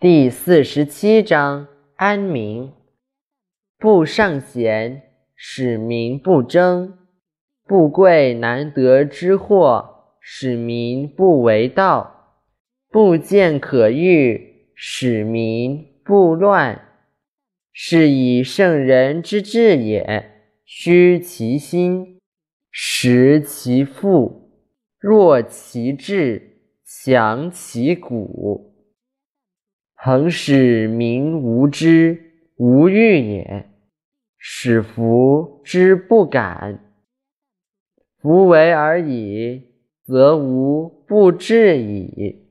第四十七章安民。不尚贤，使民不争；不贵难得之货，使民不为盗；不见可欲，使民不乱。是以圣人之治也。虚其心，实其腹，弱其志，强其骨。恒使民无知无欲也，使弗之不敢。夫为而已，则无不治矣。